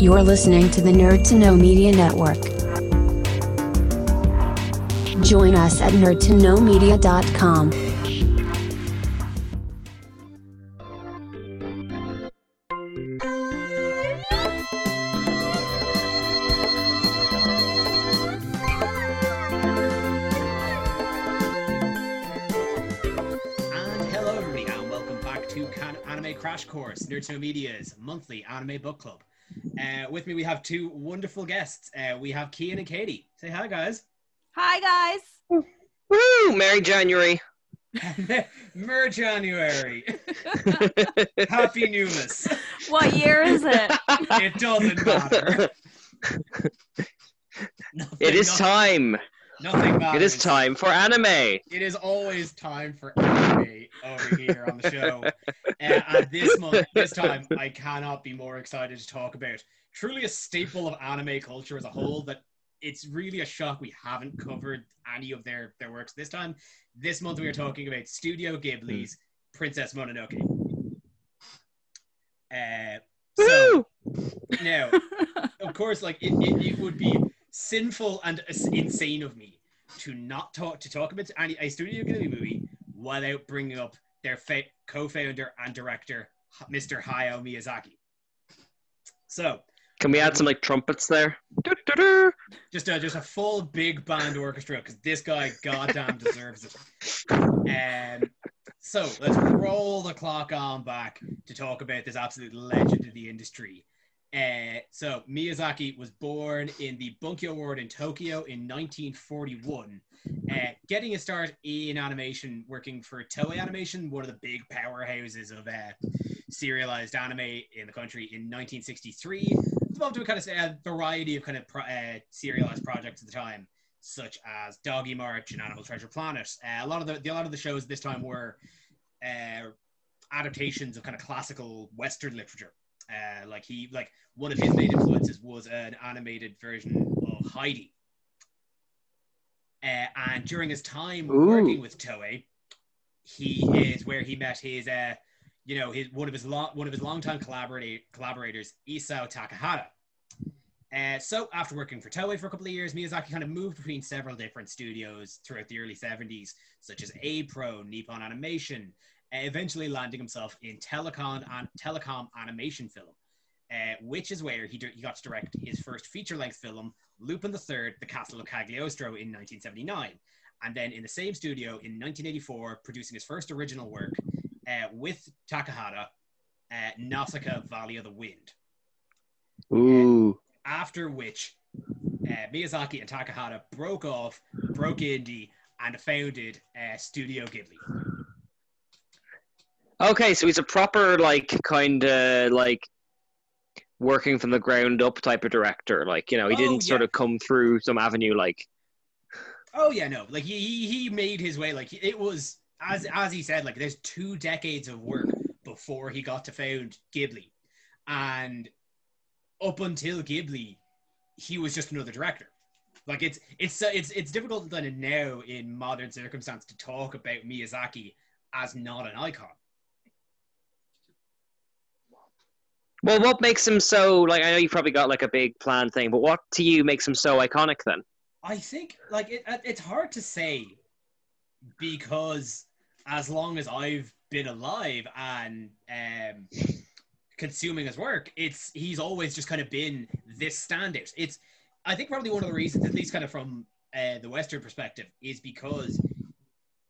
You're listening to the Nerd to Know Media Network. Join us at nerdtoknowmedia.com. And hello, everybody, and welcome back to Anime Crash Course, Nerd to Media's monthly anime book club. Uh, with me, we have two wonderful guests. Uh, we have Kian and Katie. Say hi, guys. Hi guys. Woo! Merry January. Mer January. Happy Newmas. What year is it? It doesn't matter. Nothing, it is nothing, time. Nothing matters. It is time for anime. It is always time for anime over here on the show. Uh, and this month, this time, I cannot be more excited to talk about truly a staple of anime culture as a whole. That it's really a shock we haven't covered any of their their works this time. This month, we are talking about Studio Ghibli's Princess Mononoke. Uh, so now, of course, like it, it, it would be sinful and insane of me to not talk to talk about any a Studio Ghibli movie without bringing up their fa- co-founder and director, Mr. Hayao Miyazaki. So, Can we add some like trumpets there? Just a just a full big band orchestra because this guy goddamn deserves it. Um, so let's roll the clock on back to talk about this absolute legend of the industry. Uh, so Miyazaki was born in the Bunkyo Ward in Tokyo in 1941, uh, getting a start in animation, working for Toei Animation, one of the big powerhouses of uh, serialized anime in the country. In 1963, involved with kind of a variety of kind of pro- uh, serialized projects at the time, such as Doggy March and Animal Treasure Planet. A lot of the, the a lot of the shows at this time were adaptations of kind of classical Western literature. Uh, like he like one of his main influences was an animated version of Heidi. Uh, and during his time Ooh. working with Toei, he is where he met his uh, you know, his one of his long one of his longtime collaborator, collaborators, Isao Takahata. Uh, so after working for Toei for a couple of years, Miyazaki kind of moved between several different studios throughout the early 70s, such as A-Pro, Nippon Animation, eventually landing himself in telecom, and telecom animation film, uh, which is where he, he got to direct his first feature-length film, Lupin III, The Third*, *The Castle of Cagliostro in 1979. And then in the same studio in 1984, producing his first original work, uh, with Takahata, uh, Nausicaa Valley of the Wind. Ooh. After which, uh, Miyazaki and Takahata broke off, broke indie, and founded uh, Studio Ghibli. Okay, so he's a proper like kind of like working from the ground up type of director. Like you know, he Oh, didn't sort of come through some avenue like. Oh yeah, no, like he he he made his way. Like it was as as he said, like there's two decades of work before he got to found Ghibli, and up until Ghibli, he was just another director. Like it's it's uh, it's it's difficult then and now in modern circumstance to talk about Miyazaki as not an icon. Well, what makes him so like? I know you probably got like a big plan thing, but what to you makes him so iconic then? I think like it, it's hard to say because as long as I've been alive and um, consuming his work, it's he's always just kind of been this standout. It's I think probably one of the reasons, at least kind of from uh, the Western perspective, is because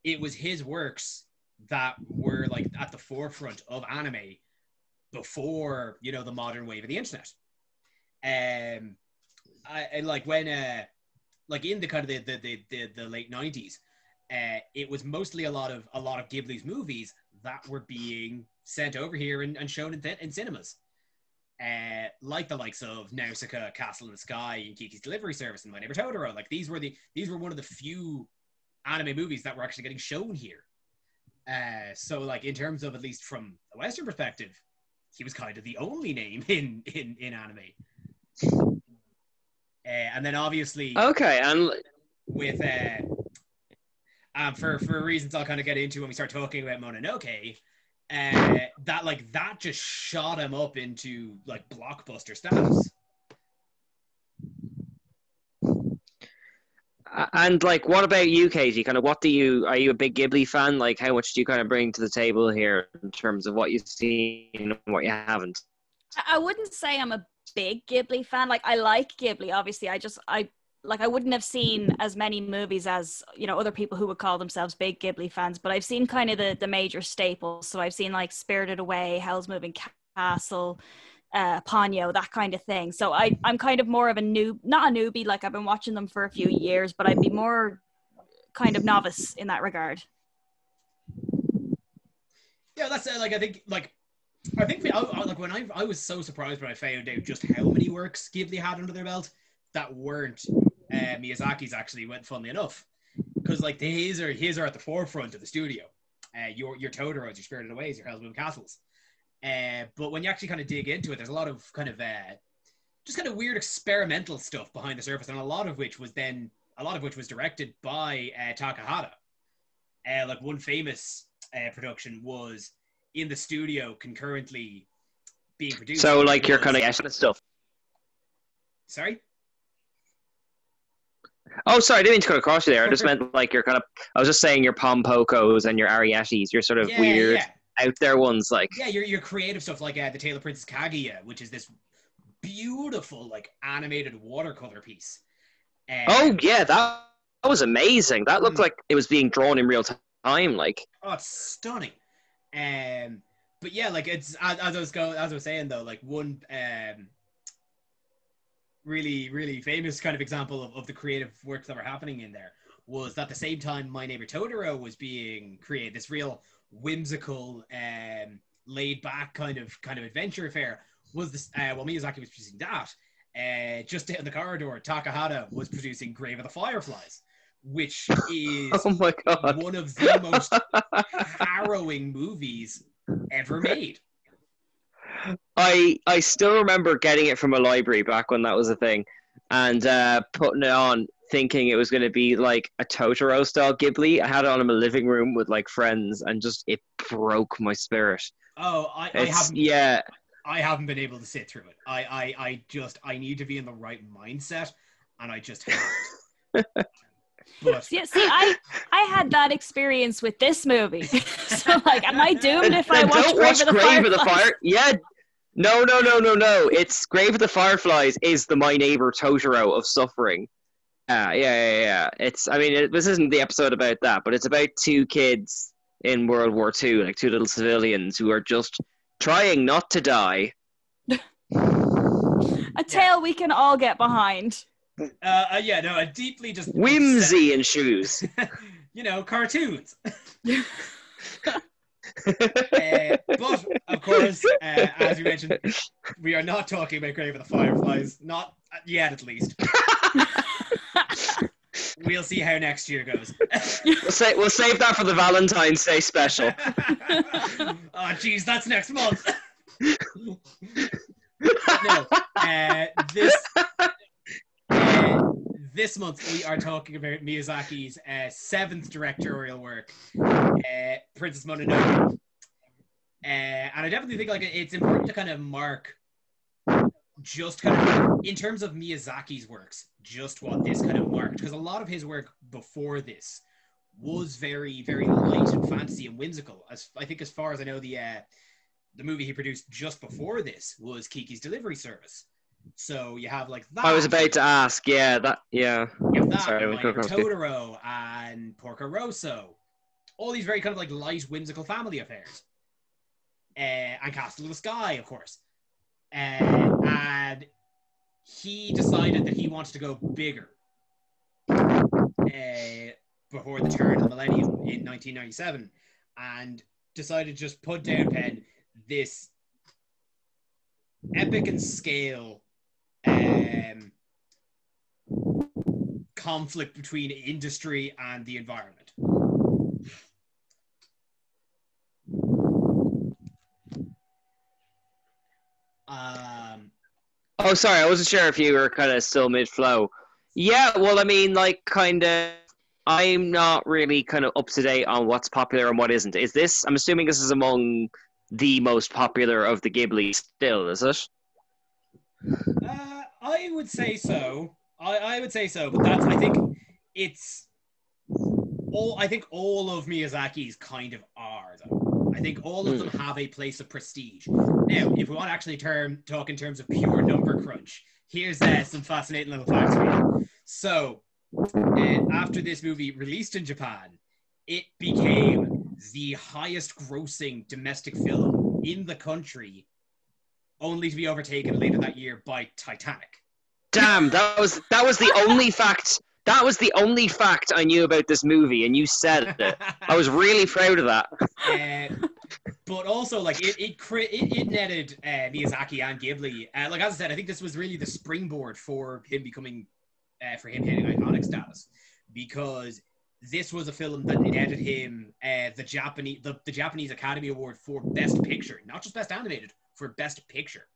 it was his works that were like at the forefront of anime before you know the modern wave of the internet. Um, I, like when uh like in the kind of the the the, the, the late nineties, uh, it was mostly a lot of a lot of Ghibli's movies that were being sent over here and, and shown in, in cinemas. Uh, like the likes of Nausicaa, Castle in the Sky, and Kiki's Delivery Service, and My Neighbor Totoro. Like these were the these were one of the few anime movies that were actually getting shown here. Uh, so like in terms of at least from a Western perspective, he was kind of the only name in in in anime. Uh, and then obviously Okay, and with uh, um, for for reasons I'll kind of get into when we start talking about Mononoke, uh, that like that just shot him up into like blockbuster status. And like, what about you, Katie? Kind of, what do you? Are you a big Ghibli fan? Like, how much do you kind of bring to the table here in terms of what you've seen and what you haven't? I- wouldn't say I'm a big Ghibli fan. Like I like Ghibli, obviously. I just I like I wouldn't have seen as many movies as you know other people who would call themselves big Ghibli fans. But I've seen kind of the the major staples. So I've seen like Spirited Away, Howl's Moving Castle, uh, Ponyo, that kind of thing. So I I'm kind of more of a new not a newbie. Like I've been watching them for a few years, but I'd be more kind of novice in that regard. Yeah, that's uh, like I think like I think I, I, like when I I was so surprised when I found out just how many works Ghibli had under their belt that weren't uh, Miyazaki's actually went funnily enough because like his are his are at the forefront of the studio. Uh, your your Totoro's, your Spirited Aways, your Howl's Moving Castles. Uh, but when you actually kind of dig into it, there's a lot of kind of uh, just kind of weird experimental stuff behind the surface, and a lot of which was then a lot of which was directed by uh, Takahata. Uh, like one famous uh, production was in the studio concurrently being produced. So, like, you're kind of stuff. sorry. Oh, sorry, I didn't mean to cut across you there. I just meant like you're kind of. I was just saying your Pompokos and your Arriettys, your sort of Yeah, weird yeah. Out there ones. Like, Yeah, your your creative stuff like uh, the Tale of Princess Kaguya, which is this beautiful like animated watercolor piece. Uh, oh yeah, that that was amazing. That looked Mm. like it was being drawn in real time. Like, oh, it's stunning. Um, but yeah, like it's as, as I was go as I was saying though, like one um really really famous kind of example of, of the creative works that were happening in there was that the same time My Neighbor Totoro was being created, this real whimsical, um, laid back kind of kind of adventure affair was this uh, while Miyazaki was producing that. Uh, just down the corridor, Takahata was producing Grave of the Fireflies, which is oh my god. one of the most harrowing movies ever made. I I still remember getting it from a library back when that was a thing, and uh, putting it on, thinking it was going to be like a Totoro style Ghibli. I had it on in my living room with like friends, and just it broke my spirit. Oh, I, I haven't yeah, I haven't been able to sit through it. I, I, I just I need to be in the right mindset, and I just haven't. but Yeah, see, I I had that experience with this movie. so like, am I doomed if I watch don't Grave watch of the Grave of the Fire. Yeah, no, no, no, no, no. It's Grave of the Fireflies is the My Neighbor Totoro of suffering. Uh, yeah, yeah, yeah. It's. I mean, it, this isn't the episode about that, but it's about two kids in World War II, like two little civilians who are just trying not to die. A tale we can all get behind. uh, uh, yeah, no, a deeply just Whimsy in shoes. you know, cartoons. Uh, but of course, uh, as you mentioned, we are not talking about Grave of the Fireflies, not yet, at least. we'll see how next year goes. we'll, say, we'll save that for the Valentine's Day special. oh, jeez, that's next month. no, uh, this uh, this month we are talking about Miyazaki's uh, seventh directorial work, uh, Princess Mononoke. Uh, and I definitely think like it's important to kind of mark just kind of in terms of Miyazaki's works, just what this kind of marked, because a lot of his work before this was very, very light and fantasy and whimsical. As I think, as far as I know, the uh, the movie he produced just before this was Kiki's Delivery Service. So you have like that. I was about to ask. Yeah, that. Yeah. You have that, Sorry, I and went like. Totoro and Porco Rosso. All these very kind of like light, whimsical family affairs. Uh, and Castle in the Sky, of course. Uh, and he decided that he wanted to go bigger uh, before the turn of the millennium in 1997 and decided to just put down pen this epic and scale um, conflict between industry and the environment. Um, Oh, sorry, I wasn't sure if you were kind of still mid flow. Yeah, well, I mean, like, kind of. I'm not really kind of up to date on what's popular and what isn't. Is this? I'm assuming this is among the most popular of the Ghibli still, is it? uh, I would say so. I, I would say so, but that's I think it's all. I think all of Miyazaki's kind of are though. I think all of them have a place of prestige. Now, if we want to actually term talk in terms of pure number crunch, here's uh, some fascinating little facts for you. So, uh, after this movie released in Japan, it became the highest grossing domestic film in the country, only to be overtaken later that year by Titanic. Damn, that was that was the only fact. That was the only fact I knew about this movie, and you said it. I was really proud of that. Uh, but also, like it, it, it, it netted uh, Miyazaki and Ghibli. Uh, like as I said, I think this was really the springboard for him becoming, uh, for him hitting iconic status, because this was a film that netted him uh, the Japanese the, the Japanese Academy Award for Best Picture, not just Best Animated, for Best Picture.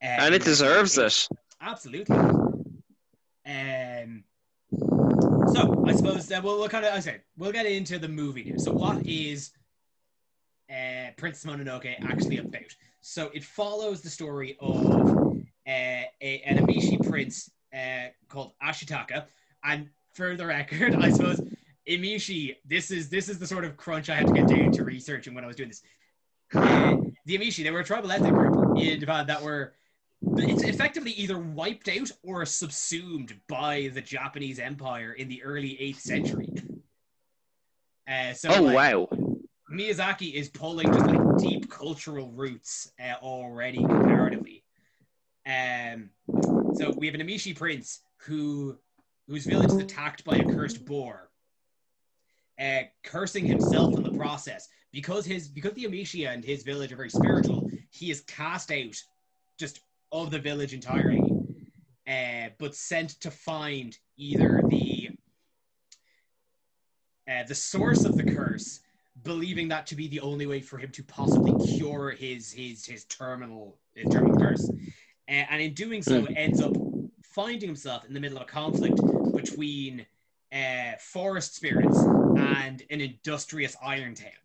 And it deserves it. Absolutely. Um. So I suppose that we'll, we'll kind of I say we'll get into the movie. So what is uh, Mononoke actually about? So it follows the story of uh, a, an Emishi prince uh, called Ashitaka, and for the record, I suppose Emishi. This is this is the sort of crunch I had to get down to researching when I was doing this. Uh, the Emishi, they were a tribal ethnic group in Japan that were it's effectively either wiped out or subsumed by the Japanese Empire in the early 8th century. Uh, so Oh like, wow. Miyazaki is pulling just like deep cultural roots uh, already comparatively. Um, so we have an Emishi prince who whose village is attacked by a cursed boar, uh, cursing himself in the process because his because the Emishi and his village are very spiritual. He is cast out just of the village entirely, uh, but sent to find either the uh, the source of the curse, believing that to be the only way for him to possibly cure his his his terminal his terminal curse, uh, and in doing so, ends up finding himself in the middle of a conflict between uh, forest spirits and an industrious iron town.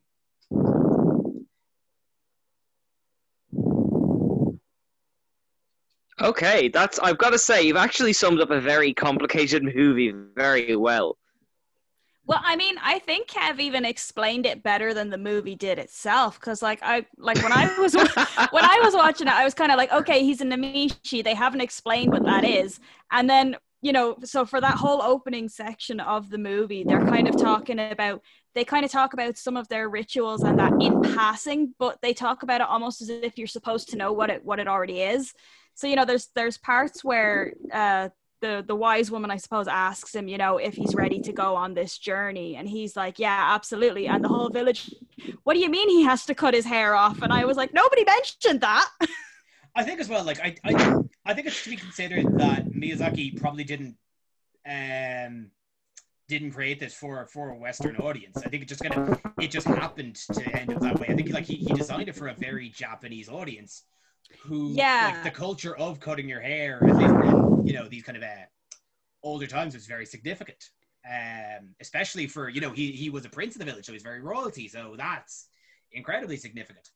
Okay, that's I've got to say you've actually summed up a very complicated movie very well. Well, I mean, I think Kev even explained it better than the movie did itself. Because, like, I like when I was when I was watching it, I was kind of like, okay, he's a Namishi. They haven't explained what that is, and then you know, so for that whole opening section of the movie, they're kind of talking about they kind of talk about some of their rituals and that in passing, but they talk about it almost as if you're supposed to know what it what it already is. So you know, there's there's parts where uh, the the wise woman, I suppose, asks him, you know, if he's ready to go on this journey, and he's like, yeah, absolutely. And the whole village, what do you mean he has to cut his hair off? And I was like, nobody mentioned that. I think as well, like I, I, I think it's to be considered that Miyazaki probably didn't, um, didn't create this for for a Western audience. I think it just kind of it just happened to end up that way. I think like he, he designed it for a very Japanese audience, who Yeah. like the culture of cutting your hair, at least in you know these kind of uh, older times, was very significant. Um, especially for you know he he was a prince of the village, so he's very royalty, so that's incredibly significant.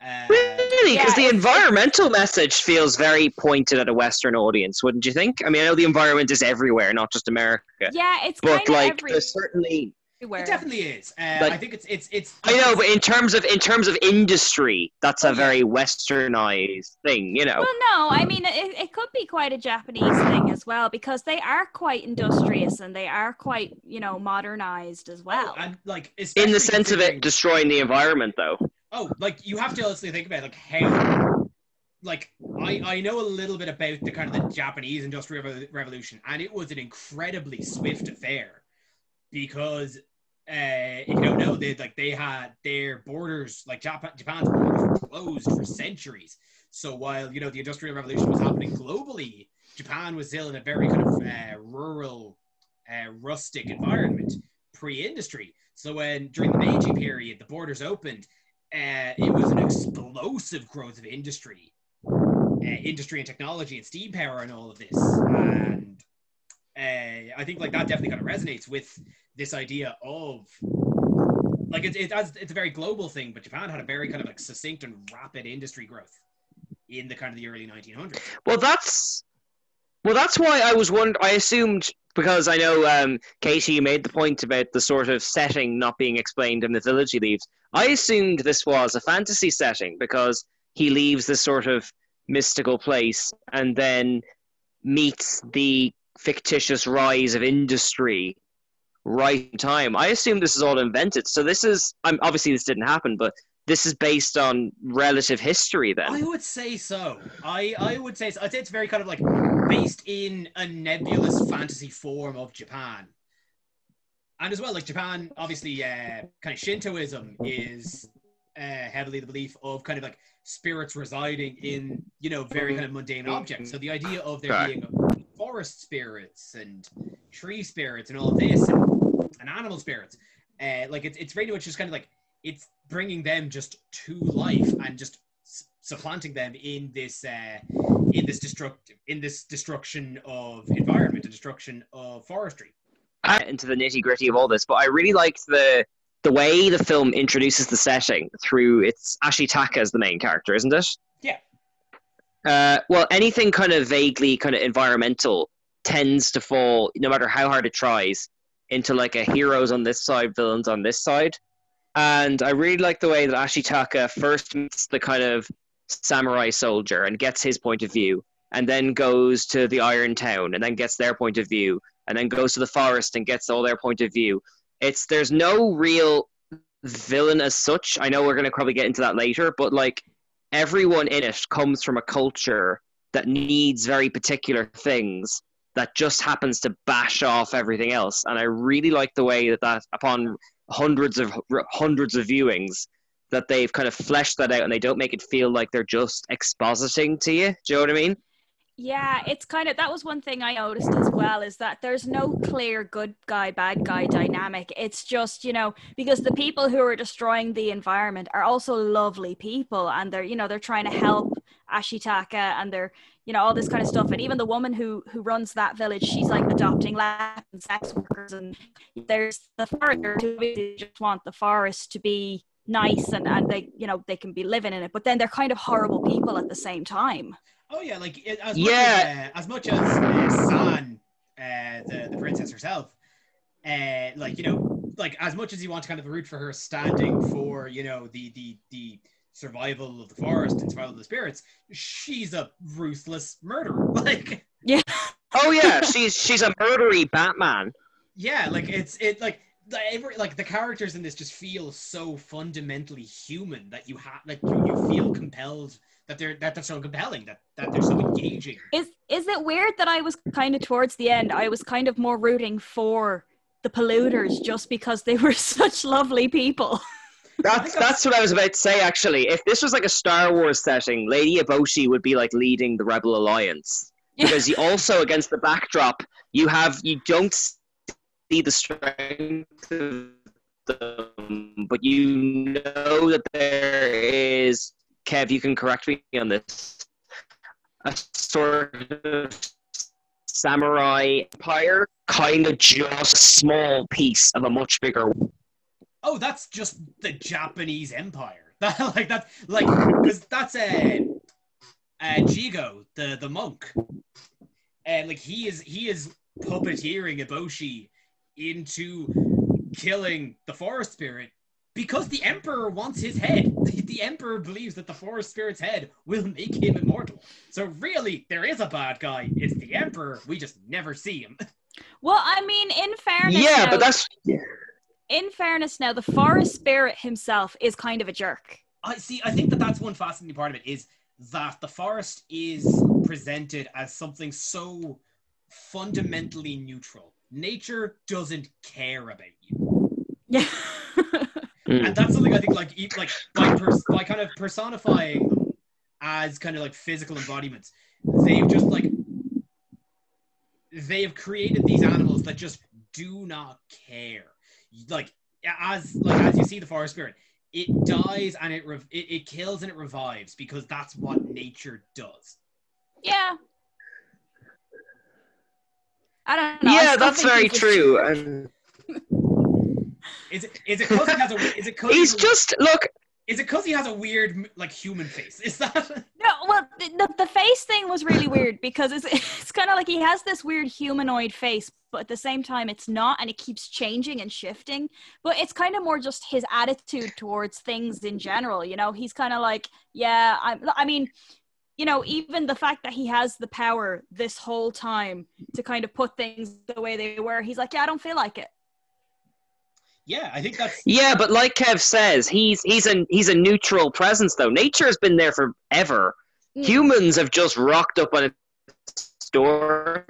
Uh, Really? Because Yeah, the environmental message feels very pointed at a Western audience, wouldn't you think? I mean, I know the environment is everywhere, not just America. yeah, it's But kind of like, everywhere. there's certainly It definitely is. Uh, Like- I think it's it's it's. I know, but in terms of in terms of industry, that's Oh, a very westernized thing, you know. Well, no, I mean, it, it could be quite a Japanese thing as well because they are quite industrious and they are quite, you know, modernized as well. and like In the sense of it destroying the environment, though. Oh, like you have to honestly think about like how, like I I know a little bit about the kind of the Japanese industrial Revo- revolution, and it was an incredibly swift affair because. Uh, if you don't know, they like they had their borders, like Japan, Japan's borders were closed for centuries. So while you know the industrial revolution was happening globally, Japan was still in a very kind of uh, rural, uh, rustic environment pre-industry. So when during the Meiji period, the borders opened, uh, it was an explosive growth of industry, uh, industry and technology and steam power and all of this. And uh, I think like that definitely kind of resonates with this idea of like it's it, it's a very global thing, but Japan had a very kind of like succinct and rapid industry growth in the kind of the early 1900s. Well, that's well, that's why I was wondering. I assumed because I know um, Katie, you made the point about the sort of setting not being explained in the village he leaves. I assumed this was a fantasy setting because he leaves this sort of mystical place and then meets the fictitious rise of industry right in time. I assume this is all invented. So this is um, obviously this didn't happen, but this is based on relative history then. I would say so. I, I would say so. I'd say it's very kind of like based in a nebulous fantasy form of Japan. And as well, like Japan, obviously, uh, kind of Shintoism is uh, heavily the belief of kind of like spirits residing in, you know, very kind of mundane objects. So the idea of there Right. being forest spirits and tree spirits and all of this and, and animal spirits, uh, like it's, it's very much just kind of like it's bringing them just to life and just supplanting them in this uh, in this destructive in this destruction of environment and destruction of forestry. Into the nitty gritty of all this, but I really liked the the way the film introduces the setting through it's Ashitaka as the main character, isn't it? Yeah. Uh, well, anything kind of vaguely kind of environmental tends to fall, no matter how hard it tries, into like a heroes on this side, villains on this side. And I really like the way that Ashitaka first meets the kind of samurai soldier and gets his point of view, and then goes to the Iron Town and then gets their point of view, and then goes to the forest and gets all their point of view. It's there's no real villain as such. I know we're gonna probably get into that later, but like everyone in it comes from a culture that needs very particular things that just happens to bash off everything else. And I really like the way that that upon hundreds of hundreds of viewings that they've kind of fleshed that out and they don't make it feel like they're just expositing to you. Do you know what I mean? Yeah, it's kind of that was one thing I noticed as well is that there's no clear good guy, bad guy dynamic. It's just, you know, because the people who are destroying the environment are also lovely people and they're, you know, they're trying to help Ashitaka and they're, you know, all this kind of stuff. And even the woman who who runs that village, she's like adopting lab and sex workers and there's the foresters who really just want the forest to be nice and, and they, you know, they can be living in it. But then they're kind of horrible people at the same time. Oh yeah, like it, as Yeah. much as, uh, as much as uh, San, uh, the the princess herself, uh, like you know, like as much as you want to kind of root for her standing for you know the the the survival of the forest and survival of the spirits, she's a ruthless murderer. Like Yeah. Oh yeah, she's she's a murdery Batman. yeah, like it's it like. The, every, like the characters in this just feel so fundamentally human that you have like you, you feel compelled that they're that they're so compelling that that they're so engaging. Is is it weird that I was kind of towards the end? I was kind of more rooting for the polluters just because they were such lovely people. That's that's what I was about to say. Actually, if this was like a Star Wars setting, Lady Eboshi would be like leading the Rebel Alliance because you also against the backdrop you have you don't see the strength of them, but you know that there is. Kev, you can correct me on this. A sort of samurai empire, kind of just a small piece of a much bigger oh, that's just the Japanese Empire. That like that like because that's a uh, uh, Jigo, the the monk, and like he is he is puppeteering Eboshi into killing the forest spirit because the emperor wants his head. The, the emperor believes that the forest spirit's head will make him immortal. So really, there is a bad guy. It's the emperor. We just never see him. well, I mean, in fairness, Yeah, now, but that's in fairness now, the forest spirit himself is kind of a jerk. I see. I think that that's one fascinating part of it is that the forest is presented as something so fundamentally neutral. Nature doesn't care about you, Yeah. Mm. and that's something I think like e- like by, pers- by kind of personifying them as kind of like physical embodiments, they've just like they have created these animals that just do not care. Like as like as you see the forest spirit, it dies and it rev- it, it kills and it revives because that's what nature does. yeah. I don't know. Yeah, that's very true. And Is it is it because he has a is it 'cause he's he- just look. Is it because he has a weird like human face? Is that? No, well, the, the, face thing was really weird because it's it's kind of like he has this weird humanoid face, but at the same time it's not, and it keeps changing and shifting. But it's kind of more just his attitude towards things in general. You know, he's kind of like, yeah, I'm. I mean, you know, even the fact that he has the power this whole time to kind of put things the way they were, he's like, yeah, I don't feel like it. Yeah, I think that's. Yeah, but like Kev says, he's he's a he's a neutral presence though. Nature has been there forever. Mm. Humans have just rocked up on its door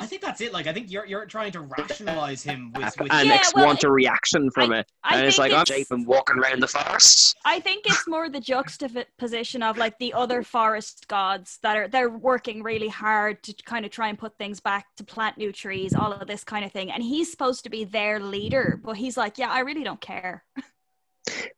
I think that's it. Like, I think you're you're trying to rationalize him with. with and Yeah, ex- well, want a reaction from it. I And it's think like, I'm it's- safe and walking around the forest. I think it's more the juxtaposition of like the other forest gods that are they're working really hard to kind of try and put things back to plant new trees, all of this kind of thing. And he's supposed to be their leader, but he's like, yeah, I really don't care.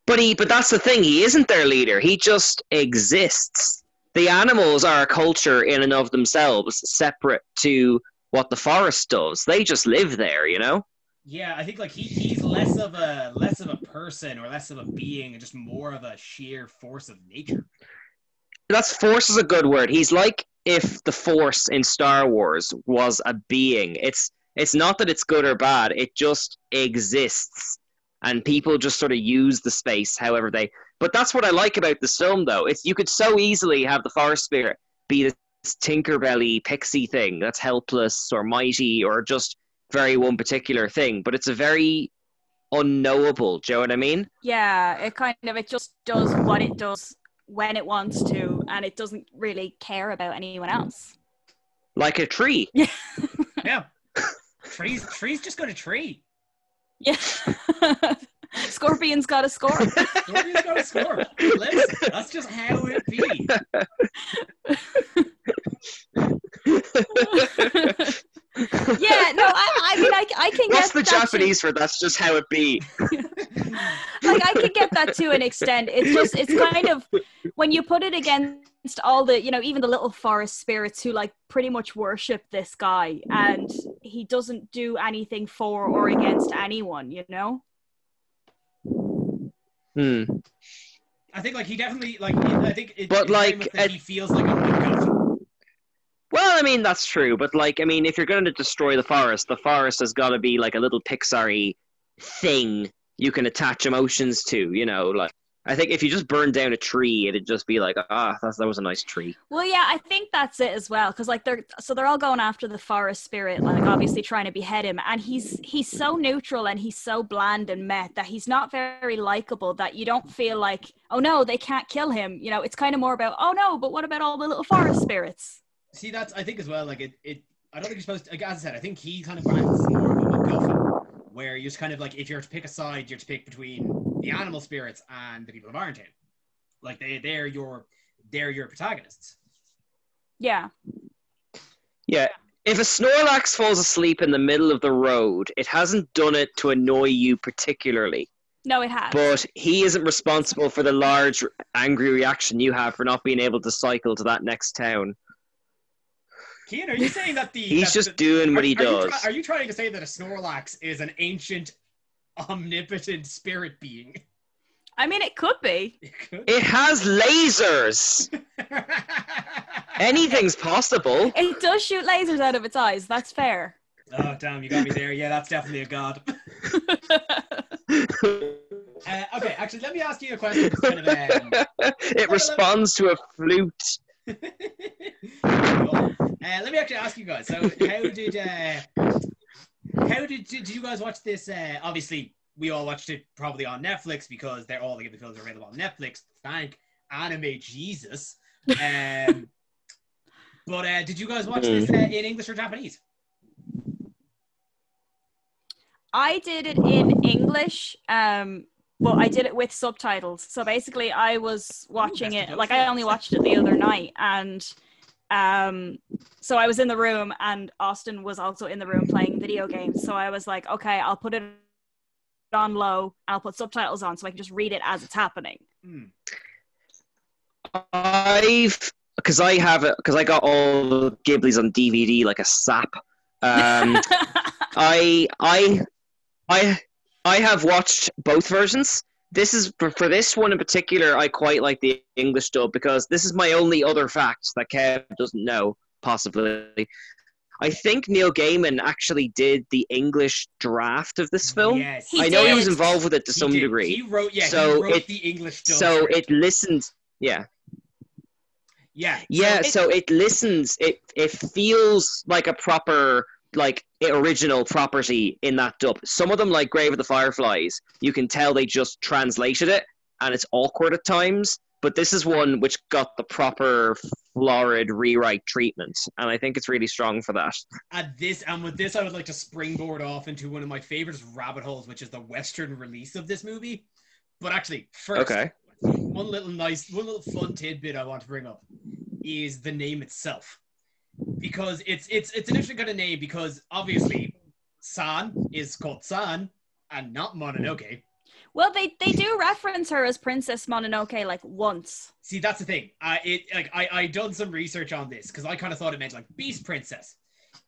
But he, but that's the thing. He isn't their leader. He just exists. The animals are a culture in and of themselves, separate to what the forest does. They just live there, you know. Yeah, I think like he, he's less of a less of a person or less of a being and just more of a sheer force of nature. That's force is a good word. He's like if the force in Star Wars was a being. It's it's not that it's good or bad. It just exists, and people just sort of use the space however they. But that's what I like about this film, though. It's you could so easily have the forest spirit be this Tinkerbelly pixie thing that's helpless or mighty or just very one particular thing. But it's a very unknowable. Do you know what I mean? Yeah, it kind of it just does what it does when it wants to, and it doesn't really care about anyone else. Like a tree. Yeah, yeah. trees trees just go to tree. Yeah. Scorpion's got a score. Scorpion's got to score. Listen, that's just how it be. yeah, no, I, I mean, I, I can What's get the that too. Japanese for that's just how it be? like I could get that to an extent. It's just it's kind of when you put it against all the you know even the little forest spirits who like pretty much worship this guy and he doesn't do anything for or against anyone. You know. Hmm. I think like he definitely like I think it, But, it's like, much that at- he feels like a MacGuffin. Well, I mean that's true, but like I mean, if you're going to destroy the forest, the forest has got to be like a little Pixar-y thing you can attach emotions to. You know, like I think if you just burn down a tree, it'd just be like, ah, that was a nice tree. Well, yeah, I think that's it as well. Because like they're so they're all going after the forest spirit, like obviously trying to behead him, and he's he's so neutral and he's so bland and met that he's not very likable. That you don't feel like, oh no, they can't kill him. You know, it's kind of more about, oh no, but what about all the little forest spirits? See, that's I think as well. Like it, it. I don't think you're supposed to. Like, as I said, I think he kind of acts more of a MacGuffin, where you're just kind of like if you're to pick a side, you're to pick between the animal spirits and the people of Irontown. Like they, they're your, they're your protagonists. Yeah, Yeah. If a Snorlax falls asleep in the middle of the road, it hasn't done it to annoy you particularly. no, it has. But he isn't responsible for the large angry reaction you have for not being able to cycle to that next town. Kian, are you saying that the He's that just the- doing what he are you does. try- are you trying to say that a Snorlax is an ancient, omnipotent spirit being? I mean, it could be. It could. It has lasers. Anything's possible. It does shoot lasers out of its eyes. That's fair. Oh damn, you got me there. Yeah, that's definitely a god. Uh, okay, actually, let me ask you a question. Kind of, um, it responds to a flute. Cool. Uh, let me actually ask you guys. So, how did uh, how did, did you guys watch this? Uh, obviously, we all watched it probably on Netflix because they're all the Ghibli films are available on Netflix. Thank anime Jesus. Um, but uh, did you guys watch this uh, in English or Japanese? I did it in English, um, but I did it with subtitles. So basically, I was watching that's it like I only watched it the other night, and um, so I was in the room, and Austin was also in the room playing video games. So I was like, okay, I'll put it on low. I'll put subtitles on so I can just read it as it's happening. Hmm. I've because I have it because I got all the Ghibli's on DVD like a sap. Um, I I I I have watched both versions. This is for, for this one in particular. I quite like the English dub because this is my only other fact that Kev doesn't know. Possibly, I think Neil Gaiman actually did the English draft of this film. Yes. He I know he was involved with it to He some did. degree. He wrote, yeah, So he wrote it- the English dub so script. it listens. Yeah, yeah, yeah. it- So it listens. It it feels like a proper like original property in that dub. Some of them, like Grave of the Fireflies, you can tell they just translated it, and it's awkward at times. But this is one which got the proper florid rewrite treatment, and I think it's really strong for that. at this and with this, I would like to springboard off into one of my favorite rabbit holes, which is the Western release of this movie. But actually, first, Okay. one little nice, one little fun tidbit I want to bring up is the name itself, because it's it's it's an interesting kind of name because obviously, San is called San and not Mononoke. Well, they they do reference her as Princess Mononoke like once. See, that's the thing. I it like I I done some research on this because I kind of thought it meant like Beast Princess.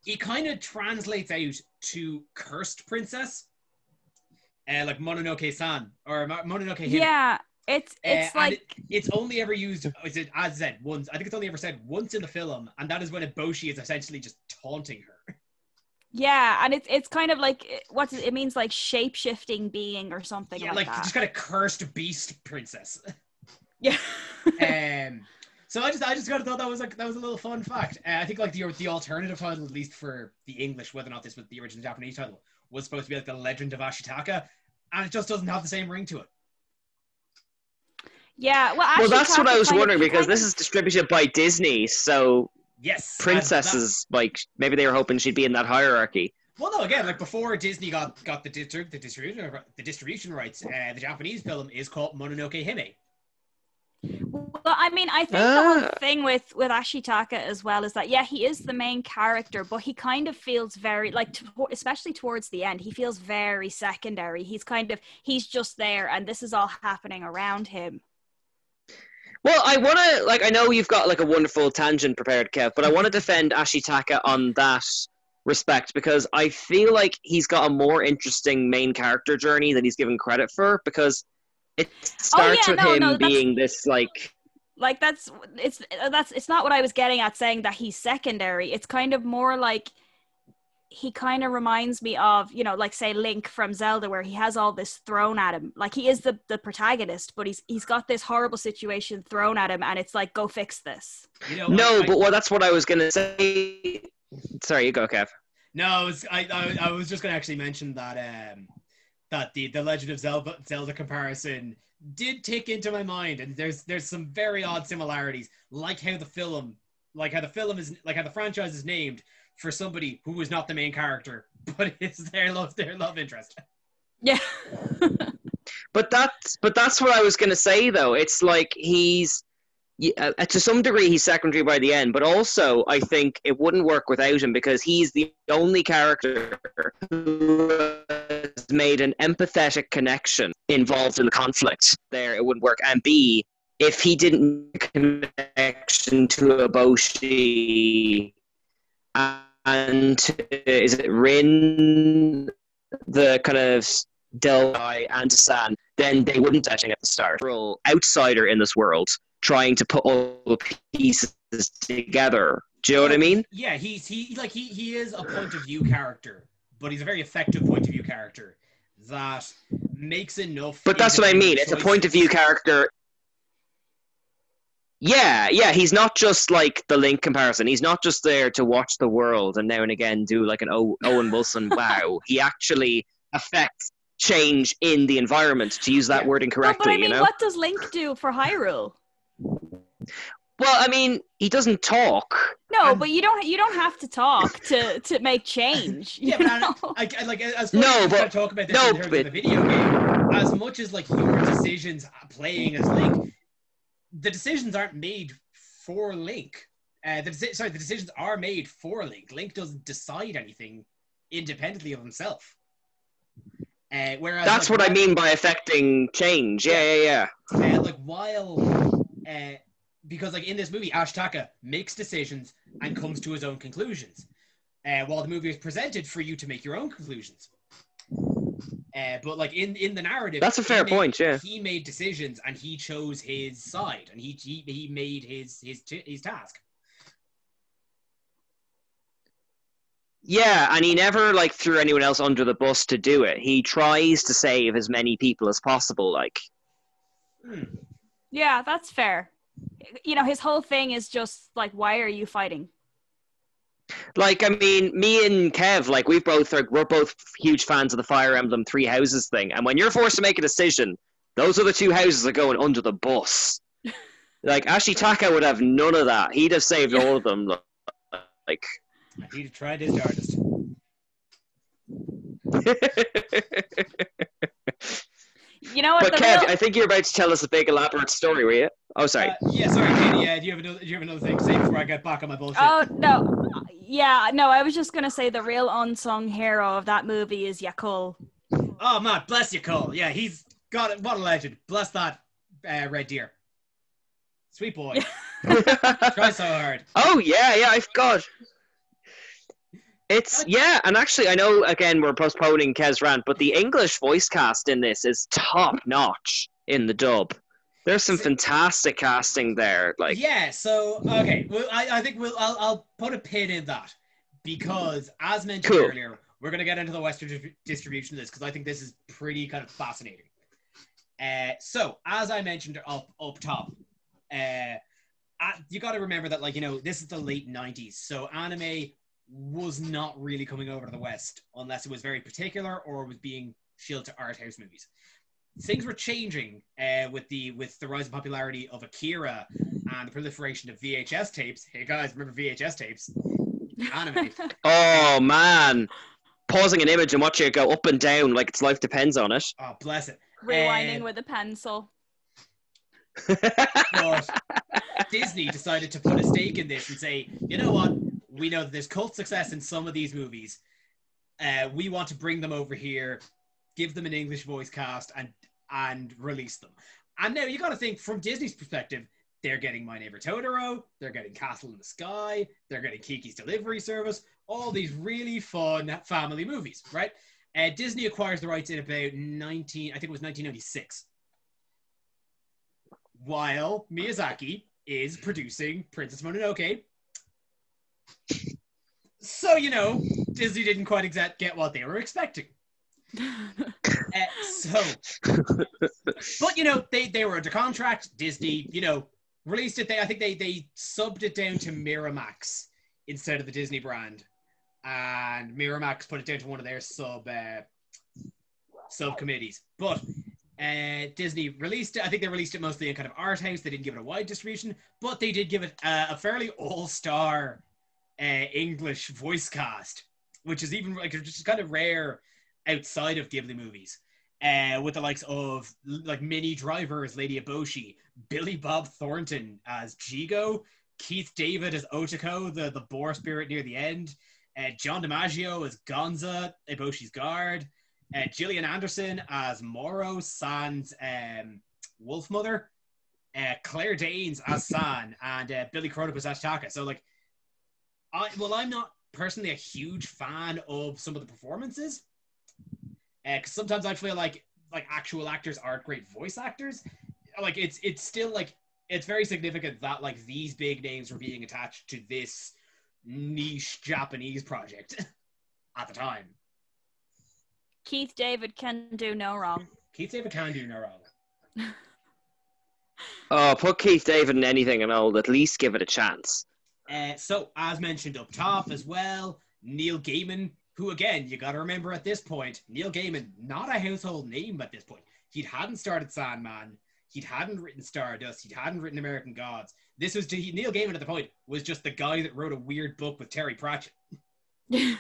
It kind of translates out to Cursed Princess, uh, like Mononoke San or Mononoke Hime. Yeah, it's Uh, it's and like it- it's only ever used. Is it as said once? I think it's only ever said once in the film, and that is when Eboshi is essentially just taunting her. yeah, and it's it's kind of like what it means like shape shifting being or something yeah, like, like just kind of cursed Beast Princess. yeah. um, so I just I just kind of thought that was like that was a little fun fact. Uh, I think like the the alternative title, at least for the English, whether or not this was the original Japanese title, was supposed to be like the Legend of Ashitaka, and it just doesn't have the same ring to it. Yeah, well, Well, actually, that's what I was kind of- wondering because this is distributed by Disney, so Yes, and that- princesses like maybe they were hoping she'd be in that hierarchy. well, no, again, like before Disney got got the distri- the distribution the distribution rights, uh, the Japanese film is called Mononoke Hime. Well, I mean, I think the Ah. whole thing with with Ashitaka as well is that yeah, he is the main character, but he kind of feels very like, to, especially towards the end, he feels very secondary. He's kind of he's just there, and this is all happening around him. Well, I want to like I know you've got like a wonderful tangent prepared, Kev, but I want to defend Ashitaka on that respect because I feel like he's got a more interesting main character journey than he's given credit for because it oh, starts yeah, with no, him no, being this like Like that's it's uh, that's it's not what I was getting at saying that he's secondary. It's kind of more like he kind of reminds me of you know like say Link from Zelda where he has all this thrown at him. Like he is the the protagonist, but he's he's got this horrible situation thrown at him, and it's like go fix this. You know, no, I- I- but well, that's what I was gonna say. Sorry, you go, Kev. No, I was I, I, I was just going to actually mention that um that the the Legend of Zelda Zelda comparison did tick into my mind, and there's there's some very odd similarities, like how the film like how the film is like how the franchise is named for somebody who is not the main character, but is their love their love interest. Yeah. But that's but that's what I was gonna say though. It's like he's yeah, uh, to some degree he's secondary by the end, but also I think it wouldn't work without him because he's the only character who has made an empathetic connection involved in the conflict. There, it wouldn't work. And B, if he didn't make a connection to Eboshi and to- is it Rin, the kind of Delphi and San, then they wouldn't touching at the start. Real outsider in this world, trying to put all the pieces together. Do you know what I mean? Yeah, he's he like he he is a point of view character, but he's a very effective point of view character that makes enough. But that's what I mean. It's a point of view character. Yeah, yeah, he's not just like the Link comparison. He's not just there to watch the world and now and again do like an o- Owen Wilson wow. He actually affects change in the environment, to use that Yeah. incorrectly. No, but I mean, you know? what does Link do for Hyrule? Well, I mean, he doesn't talk. No, but you don't you don't have to talk to to make change. Yeah, you but I, know? I, I like as No, much as but- talk about this no, in terms but- of the video game, as much as like your decisions playing as Link, the decisions aren't made for Link. Uh, the deci- sorry, the decisions are made for Link. Link doesn't decide anything independently of himself. Uh, whereas That's like, what I mean by affecting change. Yeah, yeah, yeah. uh, like while uh, because like in this movie Ashitaka makes decisions and comes to his own conclusions uh, while the movie is presented for you to make your own conclusions Uh, but like in in the narrative, That's a fair made- point, yeah. he made decisions and he chose his side and he he, he made his his his task. Yeah, and he never like threw anyone else under the bus to do it. He tries to save as many people as possible. Like, Hmm. Yeah, that's fair. You know, his whole thing is just like, why are you fighting? Like I mean, me and Kev, like we've both are, we're both huge fans of the Fire Emblem Three Houses thing. And when you're forced to make a decision, those are the two houses that are going under the bus. like Ashitaka would have none of that. He'd have saved all of them. Like, he'd have tried his hardest. You know what? but Kev, real- I think you're about to tell us a big elaborate story, were you? Oh, sorry. Uh, yeah, sorry, Katie. Uh, do you have another? Do you have another thing to say before I get back on my bullshit? Oh no, yeah, no. I was just gonna say the real unsung hero of that movie is Yakul. Oh man, bless you, Cole. Yeah, he's got it. What a legend. Bless that uh, red deer. Sweet boy. Try so hard. Oh yeah, yeah, I forgot. It's yeah, and actually, I know again we're postponing Kez rant, but the English voice cast in this is top notch in the dub. There's some fantastic casting there. Like, yeah. So okay, well, I, I think we'll I'll, I'll put a pin in that because as mentioned Cool. earlier, we're gonna get into the Western distri- distribution of this because I think this is pretty kind of fascinating. Uh, so as I mentioned up up top, uh, uh, you got to remember that like you know this is the late '90s, so anime was not really coming over to the West unless it was very particular or was being shielded to art house movies. Things were changing uh, with the with the rise in popularity of Akira and the proliferation of VHS tapes. Hey guys, remember VHS tapes? Anime. oh man, pausing an image and watching it go up and down like its life depends on it. oh, bless it. Rewinding Uh, with a pencil. But Disney decided to put a stake in this and say, you know what? We know that there's cult success in some of these movies. Uh, we want to bring them over here, give them an English voice cast, and and release them. And now you got to think from Disney's perspective, they're getting My Neighbor Totoro, they're getting Castle in the Sky, they're getting Kiki's Delivery Service, all these really fun family movies, right? Uh, Disney acquires the rights in about 19, I think it was 1996 while Miyazaki is producing Princess Mononoke. So, you know, Disney didn't quite exact get what they were expecting. Uh, so, but you know, they, they were under contract. Disney, you know, released it. They I think they they subbed it down to Miramax instead of the Disney brand, and Miramax put it down to one of their sub uh, subcommittees. But uh, Disney released it. I think they released it mostly in kind of art house. They didn't give it a wide distribution, but they did give it a fairly all star uh, English voice cast, which is even like just kind of rare outside of Ghibli movies. Uh, with the likes of like Minnie Driver as Lady Eboshi, Billy Bob Thornton as Jigo, Keith David as Okkoto, the, the boar spirit near the end, uh, John DiMaggio as Gonza, Eboshi's guard, uh, Gillian Anderson as Moro, San's um, wolf mother, uh, Claire Danes as San, and uh, Billy Crudup as Ashitaka. So like, I well, I'm not personally a huge fan of some of the performances, because sometimes I feel like like actual actors aren't great voice actors. Like it's it's still like it's very significant that like these big names were being attached to this niche Japanese project at the time. Keith David can do no wrong. Keith David can do no wrong. Oh, put Keith David in anything, and I'll at least give it a chance. Uh, so, as mentioned up top as well, Neil Gaiman, who again, you got to remember at this point, Neil Gaiman, not a household name at this point. He hadn't started Sandman. He hadn't written Stardust. He hadn't written American Gods. This was he, Neil Gaiman at the point was just the guy that wrote a weird book with Terry Pratchett.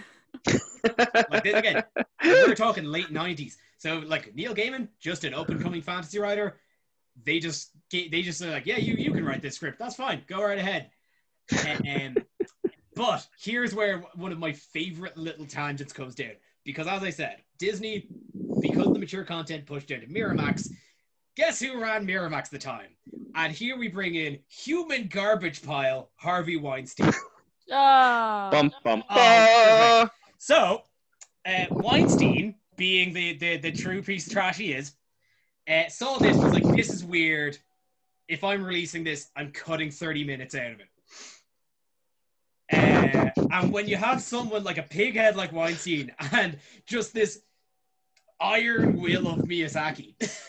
Like this, again, we're talking late '90s. So like Neil Gaiman, just an up and coming fantasy writer. They just they just are like, yeah, you you can write this script. That's fine. Go right ahead. And, and- um, but here's where one of my favorite little tangents comes down because, as I said, Disney, because the mature content pushed down to Miramax. Guess who ran Miramax at the time? And here we bring in human garbage pile Harvey Weinstein. Oh. Bum, bum, Oh. So, uh, Weinstein being the, the, the true piece of trash he is, uh, saw this was like, this is weird. If I'm releasing this, I'm cutting 30 minutes out of it. Uh, and when you have someone like a pighead like Weinstein and just this iron will of Miyazaki.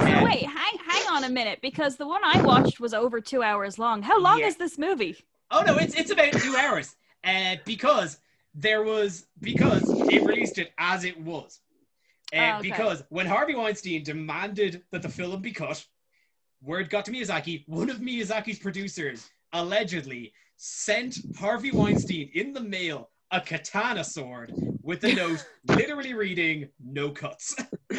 So uh, wait, hang hang on a minute, because the one I watched was over two hours long. How long Yeah. is this movie? Oh no, it's it's about two hours. Uh, because there was because it released it as it was. Uh, Oh, okay. Because when Harvey Weinstein demanded that the film be cut, word got to Miyazaki. One of Miyazaki's producers allegedly sent Harvey Weinstein in the mail a katana sword with a note literally reading "No cuts."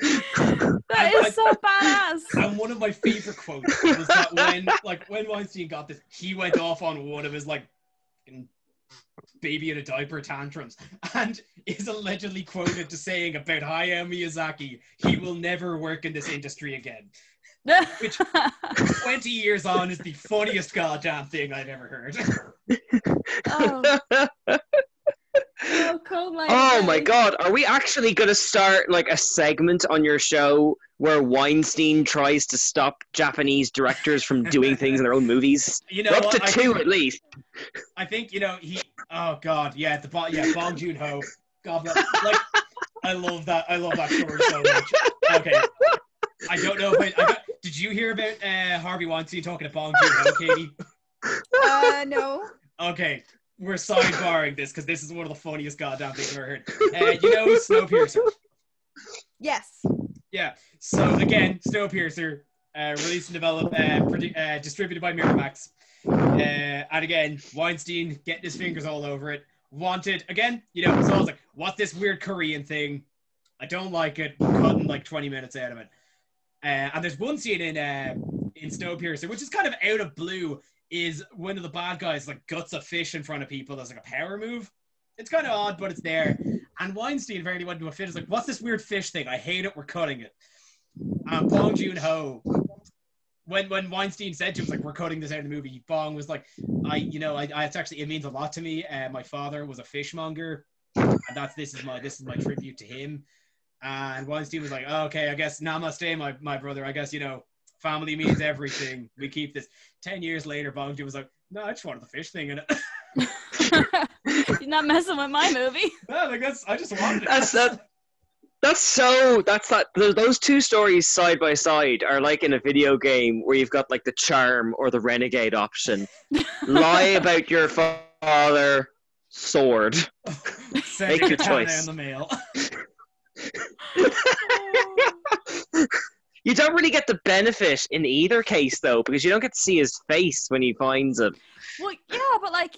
That I- so badass. And one of my favorite quotes was that when, like, when Weinstein got this, he went off on one of his like baby in a diaper tantrums, and is allegedly quoted to saying about Hayao Miyazaki, "He will never work in this industry again." Which- Twenty years on is the funniest goddamn thing I've ever heard. oh, oh, cool, like Oh my god, are we actually going to start like a segment on your show where Weinstein tries to stop Japanese directors from doing things in their own movies? You know We're up what? to I two think, at least. I think you know he. Oh god, yeah, the Bo- yeah Bong Joon Ho. God, like I love that. I love that story so much. Okay, I don't know if I, I got, did you hear about uh, Harvey Weinstein talking to Bong Joon Ho, Katie? Uh, no. Okay, we're sidebarring this because this is one of the funniest goddamn things I've ever heard. Uh, you know Snowpiercer? Yes. Yeah. So again, Snowpiercer, uh, released and developed, uh, produ- uh, distributed by Miramax. Uh, and again, Weinstein getting his fingers all over it. Wanted again, you know, so I was like, "What's this weird Korean thing? I don't like it." Cutting like twenty minutes out of it. Uh, and there's one scene in uh, in Snowpiercer, which is kind of out of blue, is one of the bad guys like guts a fish in front of people as like a power move. It's kind of odd, but it's there. And Weinstein very went to a fit. Is like, "What's this weird fish thing? I hate it. We're cutting it." And Bong Joon Ho, when when Weinstein said to him, like, "We're cutting this out of the movie," Bong was like, "I, you know, I, I it's actually it means a lot to me. Uh, my father was a fishmonger, and that's this is my this is my tribute to him." And Weinstein was like, oh, "Okay, I guess namaste, my my brother. I guess you know, family means everything. We keep this." Ten years later, Bong Joon was like, "No, I just wanted the fish thing in it. You're not messing with my movie. no, like that's I just wanted it." That's that. That's so. That's that. Those two stories side by side are like in a video game where you've got like the charm or the renegade option. Lie about your father, sword. Send Make your choice. in the mail. You don't really get the benefit in either case though, because you don't get to see his face when he finds it. Well, yeah, but like,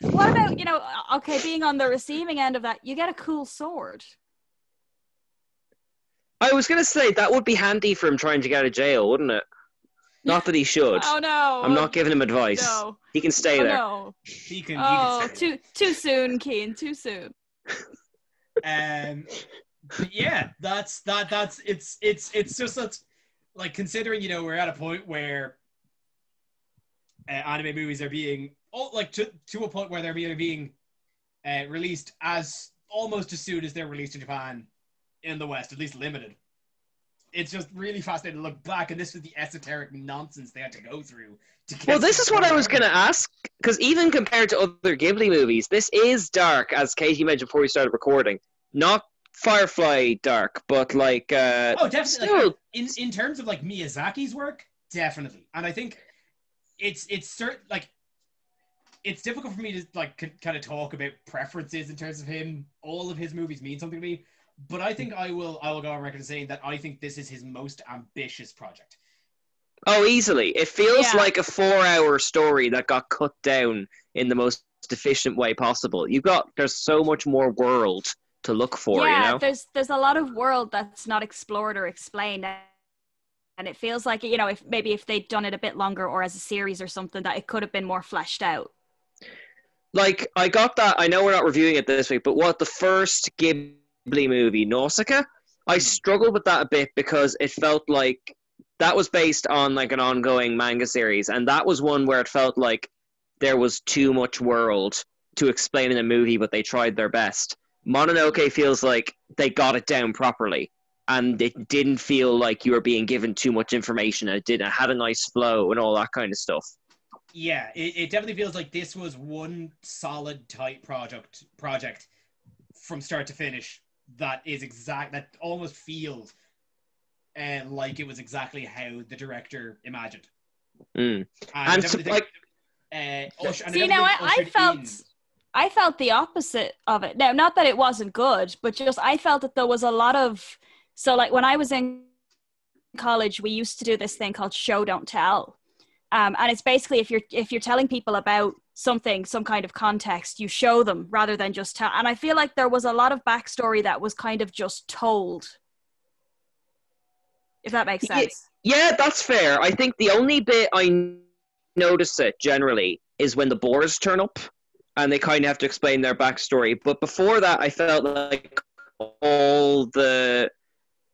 what about you know? Okay, being on the receiving end of that, you get a cool sword. I was gonna say that would be handy for him trying to get out of jail, wouldn't it? Not that he should. Oh no! I'm not giving him advice. No. He can stay Oh there. no! He can. Oh, he can say too too soon, Keen. Too soon. Um, yeah, that's that. That's it's it's it's just that's like considering you know we're at a point where uh, anime movies are being oh like to to a point where they're being being uh, released as almost as soon as they're released in Japan in the West, at least limited. It's just really fascinating to look back, and this was the esoteric nonsense they had to go through. To get Well, this is what I was going to ask, because even compared to other Ghibli movies, this is dark, as Katie mentioned before we started recording. Not Firefly dark, but like uh, Oh, definitely. still, Like, in in terms of like Miyazaki's work, definitely. And I think it's it's certain like it's difficult for me to like c- kind of talk about preferences in terms of him. All of his movies mean something to me, but I think I will I will go on record as saying that I think this is his most ambitious project. oh, easily. It feels Yeah. like a four-hour story that got cut down in the most efficient way possible. You've got there's so much more world to look for, yeah, you know. there's there's a lot of world that's not explored or explained, and it feels like you know if maybe if they'd done it a bit longer or as a series or something, that it could have been more fleshed out. like I got that. I know we're not reviewing it this week, but what the first Ghibli movie, Nausicaa, I hmm. struggled with that a bit because it felt like that was based on like an ongoing manga series, and that was one where it felt like there was too much world to explain in a movie, but they tried their best. Mononoke feels like they got it down properly, and it didn't feel like you were being given too much information. And it did. It had a nice flow and all that kind of stuff. Yeah, it, it definitely feels like this was one solid tight project project from start to finish that is exact that almost feels uh, like it was exactly how the director imagined. Mm. And, I And so, like, uh, Ush- and See, now I, I felt in- I felt the opposite of it. Now, not that it wasn't good, but just I felt that there was a lot of so like when I was in college, we used to do this thing called show don't tell, um, and it's basically if you're if you're telling people about something, some kind of context, you show them rather than just tell. And I feel like there was a lot of backstory that was kind of just told. If that makes sense. Yeah, that's fair. I think the only bit I notice it generally is when the boars turn up and they kind of have to explain their backstory. But before that, I felt like all the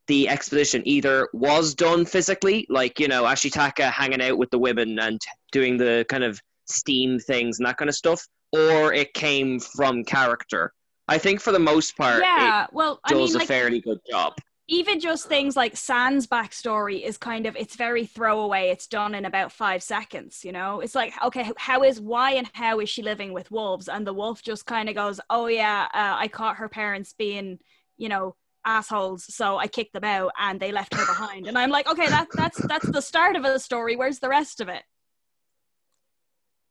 the exposition either was done physically, like you know Ashitaka hanging out with the women and doing the kind of steam things and that kind of stuff, or it came from character. I think for the most part, Yeah. Well, I does mean, a like, fairly good job. even just things like Sans backstory is kind of it's very throwaway. It's done in about five seconds. You know, it's like okay, how is why and how is she living with wolves? And the wolf just kind of goes, oh yeah, uh, I caught her parents being, you know, assholes, so I kicked them out and they left her behind. And I'm like, okay, that that's that's the start of a story. Where's the rest of it?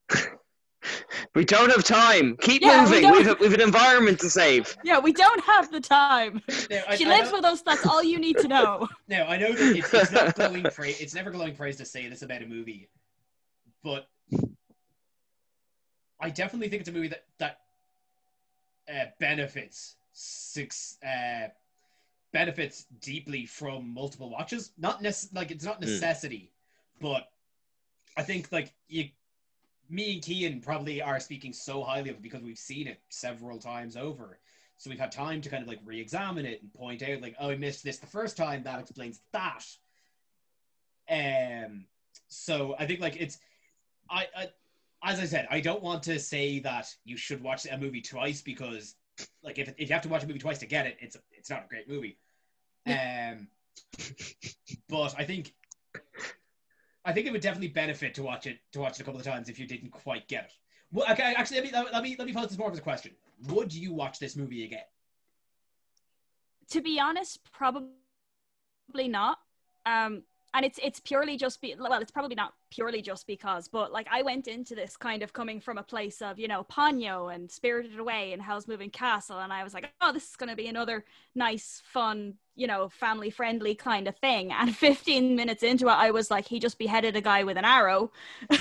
We don't have time. Keep Yeah, moving. don't- We've, we've an environment to save. Yeah, we don't have the time. Now, I- She I lives know- with us. That's all you need to know. No, I know that it's, it's not glowing praise. It's never glowing praise to say this about a movie, but I definitely think it's a movie that that uh, benefits six uh, benefits deeply from multiple watches. Not nec- like it's not necessity, but I think like you, me and Kian probably are speaking so highly of it because we've seen it several times over. So we've had time to kind of like re-examine it and point out like, oh, I missed this the first time. That explains that. Um. So I think like it's, I, I, as I said, I don't want to say that you should watch a movie twice because, like, if, if you have to watch a movie twice to get it, it's it's not a great movie. Um. but I think, I think it would definitely benefit to watch it to watch it a couple of times if you didn't quite get it. Well, okay, actually, let me let me let me pose this more as a question. Would you watch this movie again? to be honest, probably not. Um, and it's it's purely just be well, it's probably not purely just because, but like I went into this kind of coming from a place of you know Ponyo and Spirited Away and Howl's Moving Castle, and I was like, oh, this is going to be another nice, fun, you know, family friendly kind of thing. And 15 minutes into it, I was like, he just beheaded a guy with an arrow.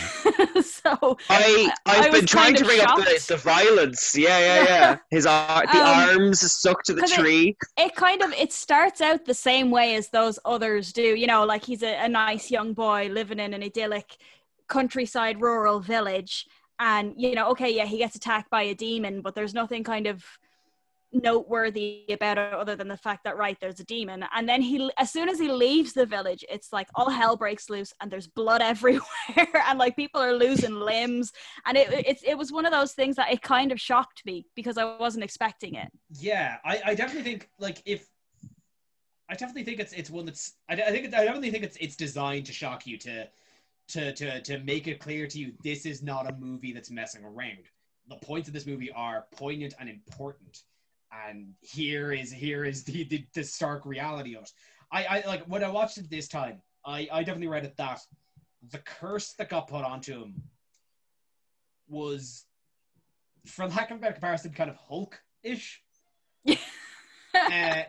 so I I I've was been trying to bring up the, the violence. Yeah, yeah, yeah. His ar- the Um, arms stuck to the 'cause it- tree. it kind of it starts out the same way as those others do you know like he's a, a nice young boy living in an idyllic countryside rural village. And you know okay yeah he gets attacked by a demon but there's nothing kind of noteworthy about it other than the fact that right there's a demon. And then he as soon as he leaves the village it's like all hell breaks loose and there's blood everywhere. And like people are losing limbs. And it, it it was one of those things that it kind of shocked me because i wasn't expecting it. Yeah, I, I definitely think like if I definitely think it's it's one that's I, I think I definitely think it's it's designed to shock you to to to to make it clear to you this is not a movie that's messing around. The points of this movie are poignant and important, and here is here is the the, the stark reality of it. I, I like when I watched it this time. I I definitely read it that the curse that got put onto him was, for lack of a better comparison, kind of Hulk ish. uh,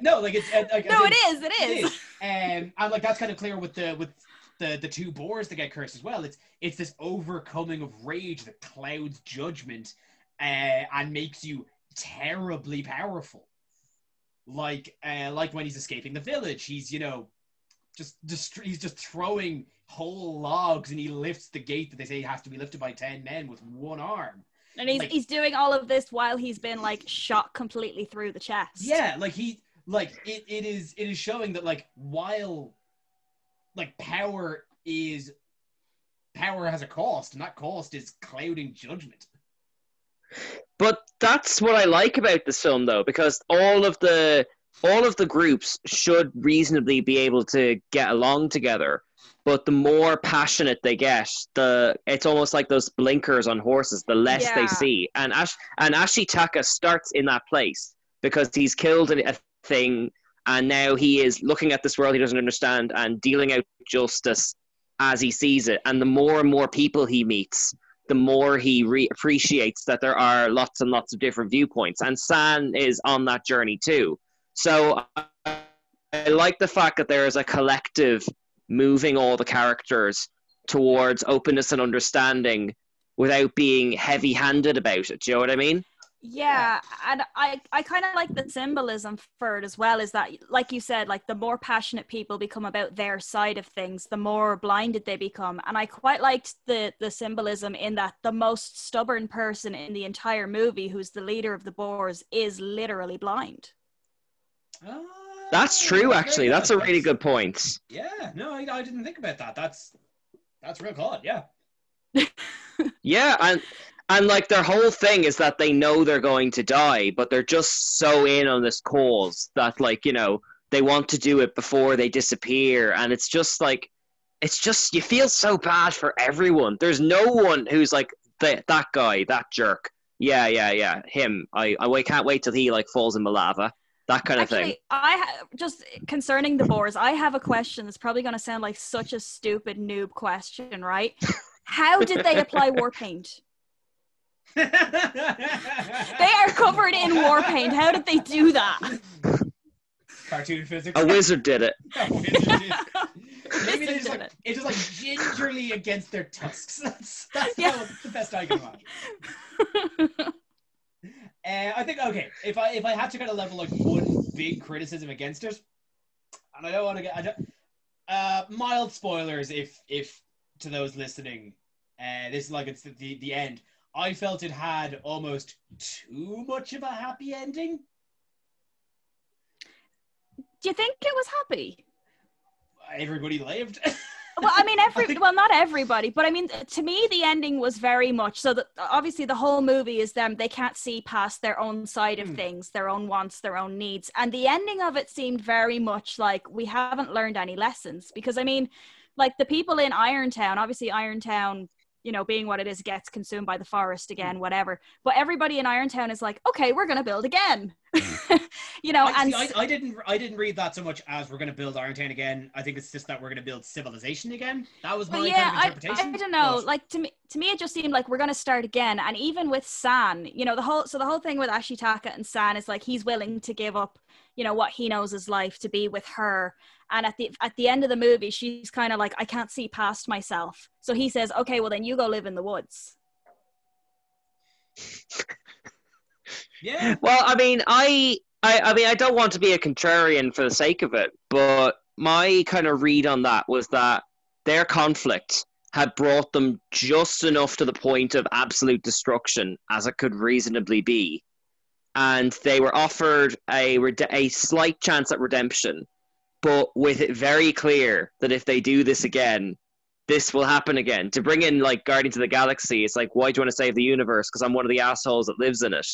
no, like it's uh, like, no it is it it is is. Um, and like that's kind of clear with the with the the two boars that get cursed as well. It's it's this overcoming of rage that clouds judgment uh, and makes you terribly powerful. Like uh, like when he's escaping the village, he's you know just just he's just throwing whole logs and he lifts the gate that they say has to be lifted by ten men with one arm. And he's Like- he's doing all of this while he's been like shot completely through the chest. Yeah, like he like it, it is it is showing that like while like power is power has a cost, and that cost is clouding judgment. But that's what I like about this film, though, because all of the all of the groups should reasonably be able to get along together. But the more passionate they get, the it's almost like those blinkers on horses. The less Yeah. they see, and Ash and Ashitaka starts in that place because he's killed a thing, and now he is looking at this world he doesn't understand and dealing out justice as he sees it. And the more and more people he meets, the more he re- appreciates that there are lots and lots of different viewpoints. And San is on that journey too. So I, I like the fact that there is a collective moving all the characters towards openness and understanding without being heavy handed about it. Do you know what I mean? Yeah, and I I kind of like the symbolism for it as well. Is that like you said, like the more passionate people become about their side of things, the more blinded they become. And I quite liked the the symbolism in that the most stubborn person in the entire movie, who's the leader of the boars is literally blind. Ah, That's true, actually. good. That's a really good point. Yeah, no, I, I didn't think about that. That's that's real good. Yeah. Yeah, and and like their whole thing is that they know they're going to die, but they're just so in on this cause that like, you know, they want to do it before they disappear and it's just like it's just you feel so bad for everyone. There's no one who's like that that guy, that jerk. Yeah, yeah, yeah, him. I I can't wait till he like falls in the lava. That kind of Actually, thing. I ha- just concerning the boars. I have a question that's probably going to sound like such a stupid noob question, right? How did they apply war paint? They are covered in war paint. How did they do that? Cartoon physics. A wizard did it. A wizard did. Maybe they just like it. it's just like gingerly against their tusks. That's that's Yeah. the best I can imagine. Uh, I think okay. If I if I had to kind of level like one big criticism against it, and I don't want to get I don't, uh, mild spoilers if if to those listening, uh, this is like it's the the end. I felt it had almost too much of a happy ending. Do you think it was happy? Everybody lived. Well, I mean, every I think- well, not everybody, but I mean, to me, the ending was very much so that obviously the whole movie is them. They can't see past their own side of Hmm. things, their own wants, their own needs, and the ending of it seemed very much like we haven't learned any lessons. Because I mean, like the people in Irontown, obviously Irontown, you know, being what it is, gets consumed by the forest again, mm. whatever. But everybody in Irontown is like, okay, we're gonna build again, you know, I, and see, I, I didn't I didn't read that so much as we're going to build Irontown again. I think it's just that we're going to build civilization again. That was my Well, kind yeah, of I, interpretation. I don't know. but- Like to me, to me, it just seemed like we're gonna start again. And even with San, you know, the whole so the whole thing with Ashitaka and San is like he's willing to give up, you know, what he knows is life to be with her. And at the at the end of the movie, she's kind of like, I can't see past myself. So he says, Okay, well then you go live in the woods. yeah, Well, I mean, I, I, I mean, I don't want to be a contrarian for the sake of it, but my kind of read on that was that their conflict had brought them just enough to the point of absolute destruction as it could reasonably be, and they were offered a a slight chance at redemption, but with it very clear that if they do this again. This will happen again. To bring in like Guardians of the Galaxy, it's like, why do you want to save the universe? Because I'm one of the assholes that lives in it.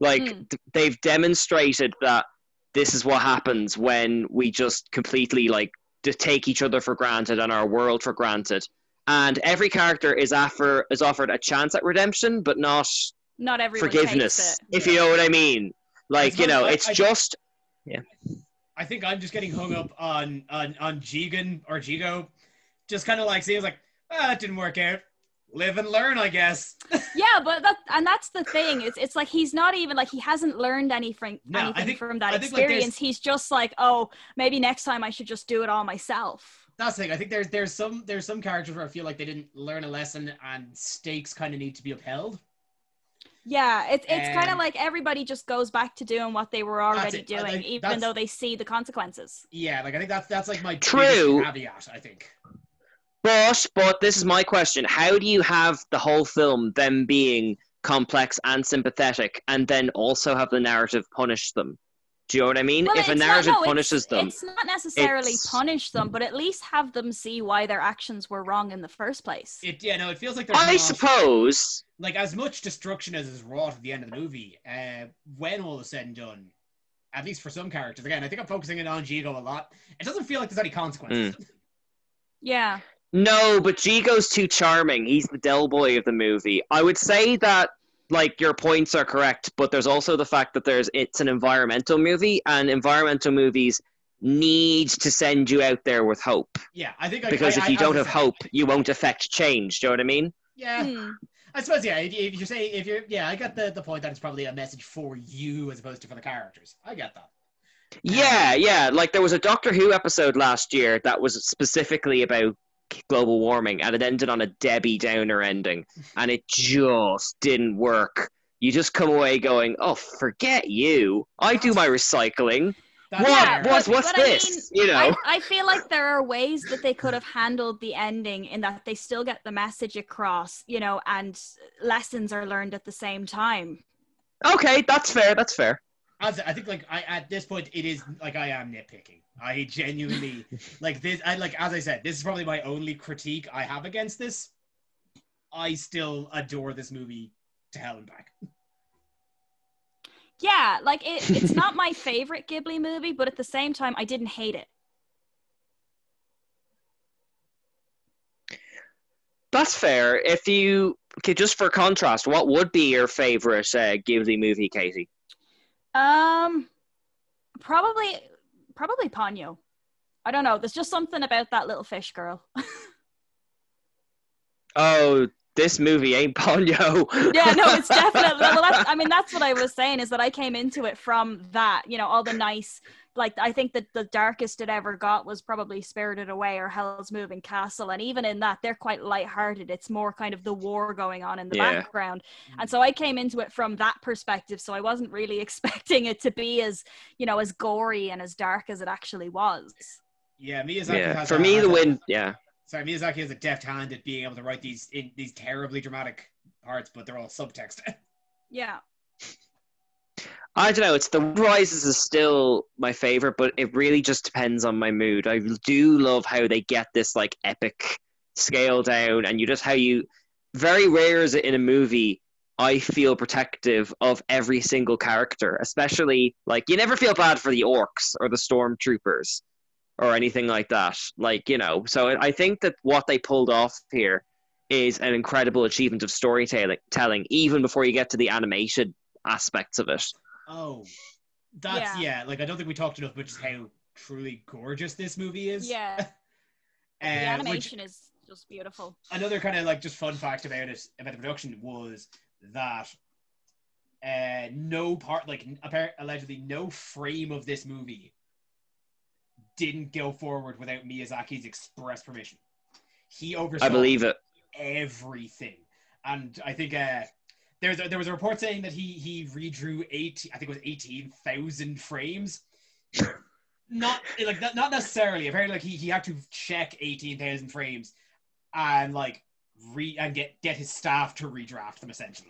Like Hmm. th- they've demonstrated that this is what happens when we just completely like to take each other for granted and our world for granted. And every character is offer is offered a chance at redemption, but not Not everyone forgiveness. takes it. If you know what I mean. Like you know, I- it's I- just yeah. I think I'm just getting hung up on on on Jigen or Jigo, just kind of like seems like ah, that didn't work out. Live and learn, I guess. Yeah, but that and that's the thing. It's it's like he's not even like he hasn't learned anything No, I anything think- from that I think, like, experience. he's just like, oh, maybe next time I should just do it all myself. That's the thing. I think there's there's some there's some characters where I feel like they didn't learn a lesson and stakes kind of need to be upheld. Yeah, it's it's kind of Um, like everybody just goes back to doing what they were already doing, think even though they see the consequences. Yeah, like I think that's that's like my True. caveat. I think. But but this is my question. How do you have the whole film them being complex and sympathetic and then also have the narrative punish them? Do you know what I mean? Well, if a it's not- narrative no, it's- punishes them, It's not necessarily it's- punish them, but at least have them see why their actions were wrong in the first place. It yeah no, it feels like there's I not- suppose. like as much destruction as is wrought at the end of the movie, uh, when all is said and done, at least for some characters, again, I think I'm focusing in on Jigo a lot. It doesn't feel like there's any consequences. yeah. No, but Jigo's too charming. He's the Del Boy of the movie. I would say that like your points are correct, but there's also the fact that there's it's an environmental movie and environmental movies need to send you out there with hope. Yeah, I think like, Because I- if you I- don't I have said- hope, you won't affect change. Do you know what I mean? yeah, Hmm. I suppose yeah. If, you- if you say if you're yeah, I get the the point that it's probably a message for you as opposed to for the characters. I get that. Yeah, yeah. Like there was a Doctor Who episode last year that was specifically about global warming, and it ended on a Debbie Downer ending, and it just didn't work. You just come away going, "Oh, forget you! I do my recycling. That's what? fair. but- What? What's but I this? mean, you know?" I, I feel like there are ways that they could have handled the ending in that they still get the message across, you know, and lessons are learned at the same time. Okay, that's fair. That's fair. As I think, like I at this point, it is like I am nitpicking. I genuinely like this. I like as I said, this is probably my only critique I have against this. I still adore this movie to hell and back. Yeah, like it, it's not my favorite Ghibli movie, but at the same time, I didn't hate it. That's fair. If you okay, just for contrast, what would be your favorite uh, Ghibli movie, Katie? Um, probably, probably Ponyo. I don't know. There's just something about that little fish girl. Oh, this movie ain't Ponyo. yeah, no, it's definitely. Well, I mean, that's what I was saying is that I came into it from that. You know, all the nice. Like I think that the darkest it ever got was probably Spirited Away or Howl's Moving Castle, and even in that, they're quite lighthearted. It's more kind of the war going on in the Yeah. background, mm. and so I came into it from that perspective. So I wasn't really expecting it to be as you know as gory and as dark as it actually was. Yeah, Miyazaki yeah, has for a- me, the win. Yeah, Sorry, Miyazaki has a deft hand at being able to write these in these terribly dramatic parts, but they're all subtext. Yeah. I don't know. It's the Rises is still my favorite, but it really just depends on my mood. I do love how they get this like epic scale down, and you just how you. Very rare is it in a movie. I feel protective of every single character, especially like you never feel bad for the orcs or the stormtroopers or anything like that. Like you know, so I think that what they pulled off here is an incredible achievement of storytelling, telling even before you get to the animation aspects of it. Oh, that's Yeah. yeah. Like I don't think we talked enough about just how truly gorgeous this movie is. Yeah. The Uh, which- animation is just beautiful. another kind of like just fun fact about it about the production was that uh no part like apparently allegedly no frame of this movie didn't go forward without Miyazaki's express permission. He oversaw I believe it. everything, and I think uh there's a, there was a report saying that he he redrew eight I think it was eighteen thousand frames. Not like not, not necessarily. Apparently, like he, he had to check eighteen thousand frames and like re and get get his staff to redraft them essentially.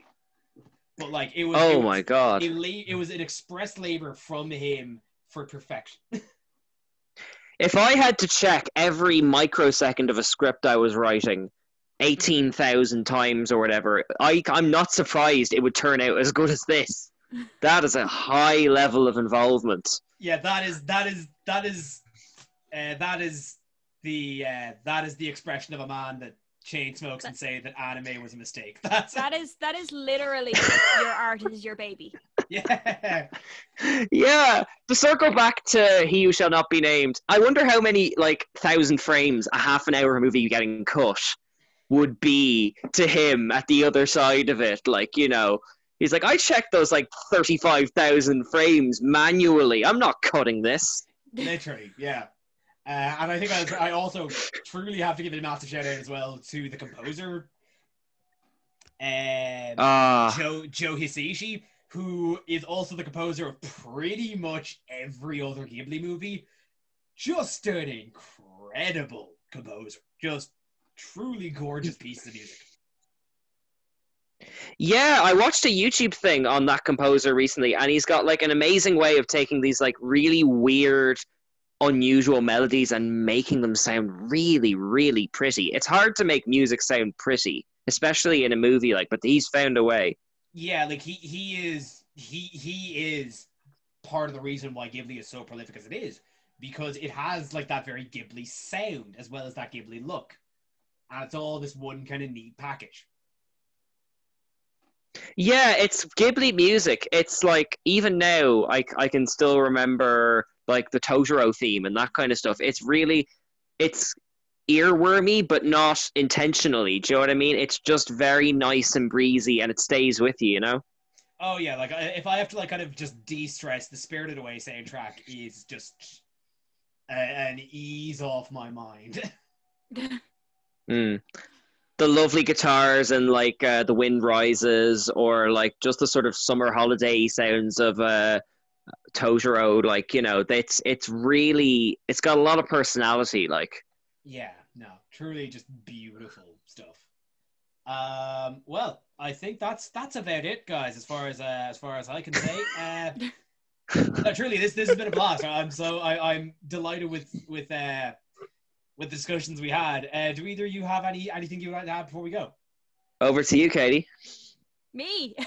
But like it was. it Oh was- my god. It, la- it was an express labor from him for perfection. If I had to check every microsecond of a script I was writing 18,000 times or whatever, I, I'm not surprised it would turn out as good as this. That is a high level of involvement. yeah, that is that is that is uh, that is the uh, that is the expression of a man that chain smokes and say that anime was a mistake. That's That is that is literally your art is your baby. yeah. Yeah, to circle back to He Who Shall Not Be Named, I wonder how many, like, thousand frames a half an hour movie you getting cut would be to him at the other side of it. Like, you know, he's like, I checked those, like, 35,000 frames manually. I'm not cutting this. Literally, yeah. Uh, and I think I, I also truly have to give a massive shout out as well to the composer, um, Ah. Joe Joe Hisaishi, who is also the composer of pretty much every other Ghibli movie. Just an incredible composer. Just truly gorgeous pieces of music. Yeah, I watched a YouTube thing on that composer recently, and he's got like an amazing way of taking these like really weird, unusual melodies and making them sound really, really pretty. It's hard to make music sound pretty, especially in a movie like, but he's found a way. Yeah, like he he is he he is part of the reason why Ghibli is so prolific as it is because it has like that very Ghibli sound as well as that Ghibli look, and it's all this one kind of neat package. Yeah, it's Ghibli music. It's like even now, I I can still remember like the Totoro theme and that kind of stuff. It's really, it's earwormy, but not intentionally. Do you know what I mean? It's just very nice and breezy, and it stays with you. You know. Oh yeah, like uh, if I have to like kind of just de-stress, the Spirited Away soundtrack is just a, an ease off my mind. Mm. The lovely guitars and like uh, the wind rises, or like just the sort of summer holiday sounds of uh, Totoro. Like you know, it's it's really it's got a lot of personality. Like yeah, no, truly just beautiful stuff. Um, well, I think that's that's about it, guys. As far as uh, as far as I can say, uh, no, truly, this this has been a blast. I'm so I, I'm delighted with with uh, with the discussions we had. Uh, do either of you have any anything you would like to add before we go? over to you, Katie. Me.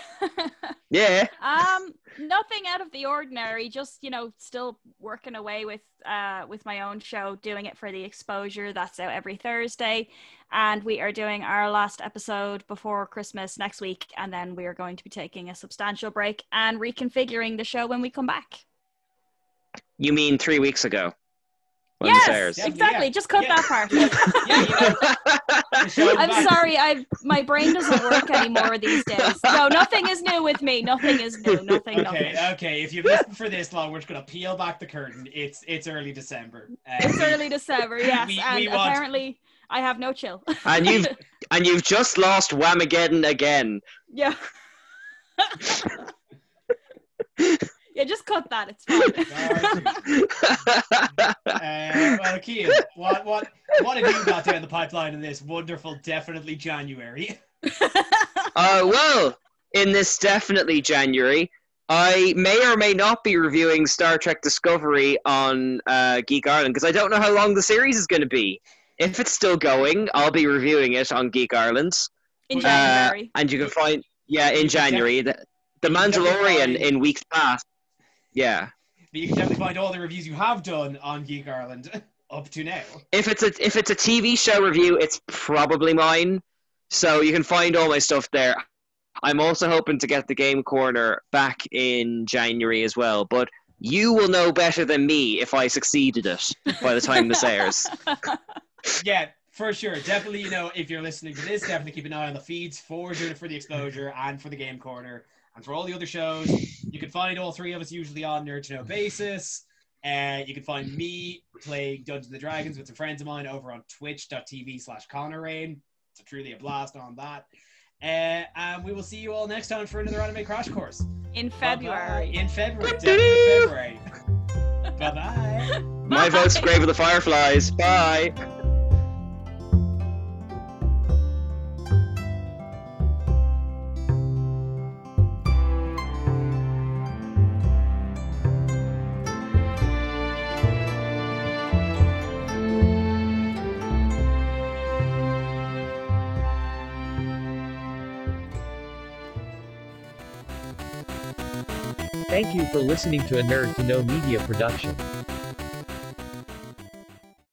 Yeah. um, nothing out of the ordinary. Just you know, still working away with uh with my own show, doing it for the exposure. That's out every Thursday, and we are doing our last episode before Christmas next week, and then we are going to be taking a substantial break and reconfiguring the show when we come back. You mean three weeks ago? When yes, this exactly. yeah. Just cut Yeah. that part. Yeah, you know, the show is I'm sorry, I my brain doesn't work anymore these days. No, nothing is new with me. Nothing is new. Nothing. Okay, nothing. okay. If you've listened for this long, we're just gonna peel back the curtain. It's it's early December. Uh, It's early December, yes, we- and we want- apparently I have no chill. and you've and you've just lost Whamageddon again. yeah. yeah, just cut that. It's fine. Uh, well, Kean, what what what have you got down the pipeline in this wonderful, definitely January? Uh, well, in this definitely January, I may or may not be reviewing Star Trek Discovery on uh, Geek Ireland because I don't know how long the series is going to be. If it's still going, I'll be reviewing it on Geek Ireland. In Uh, January. and you can find, yeah, in January. The, the you can definitely Mandalorian in weeks past. Yeah. But you can definitely find all the reviews you have done on Geek Ireland up to now. If it's a if it's a TV show review, it's probably mine. So you can find all my stuff there. I'm also hoping to get the Game Corner back in January as well, but you will know better than me if I succeeded it by the time this airs. Yeah, for sure. Definitely, you know, if you're listening to this, definitely keep an eye on the feeds for doing it for the exposure and for the game corner and for all the other shows. You can find all three of us usually on Nerd to Know basis. Uh, you can find me playing Dungeons and Dragons with some friends of mine over on twitch.tv slash Connor Rain. It's truly a blast on that. Uh, and we will see you all next time for another anime crash course. In Bye-bye. February. In February. Definitely February. bye bye. My vote's Grave of the Fireflies. Bye. For listening to a Nerd to Know Media production.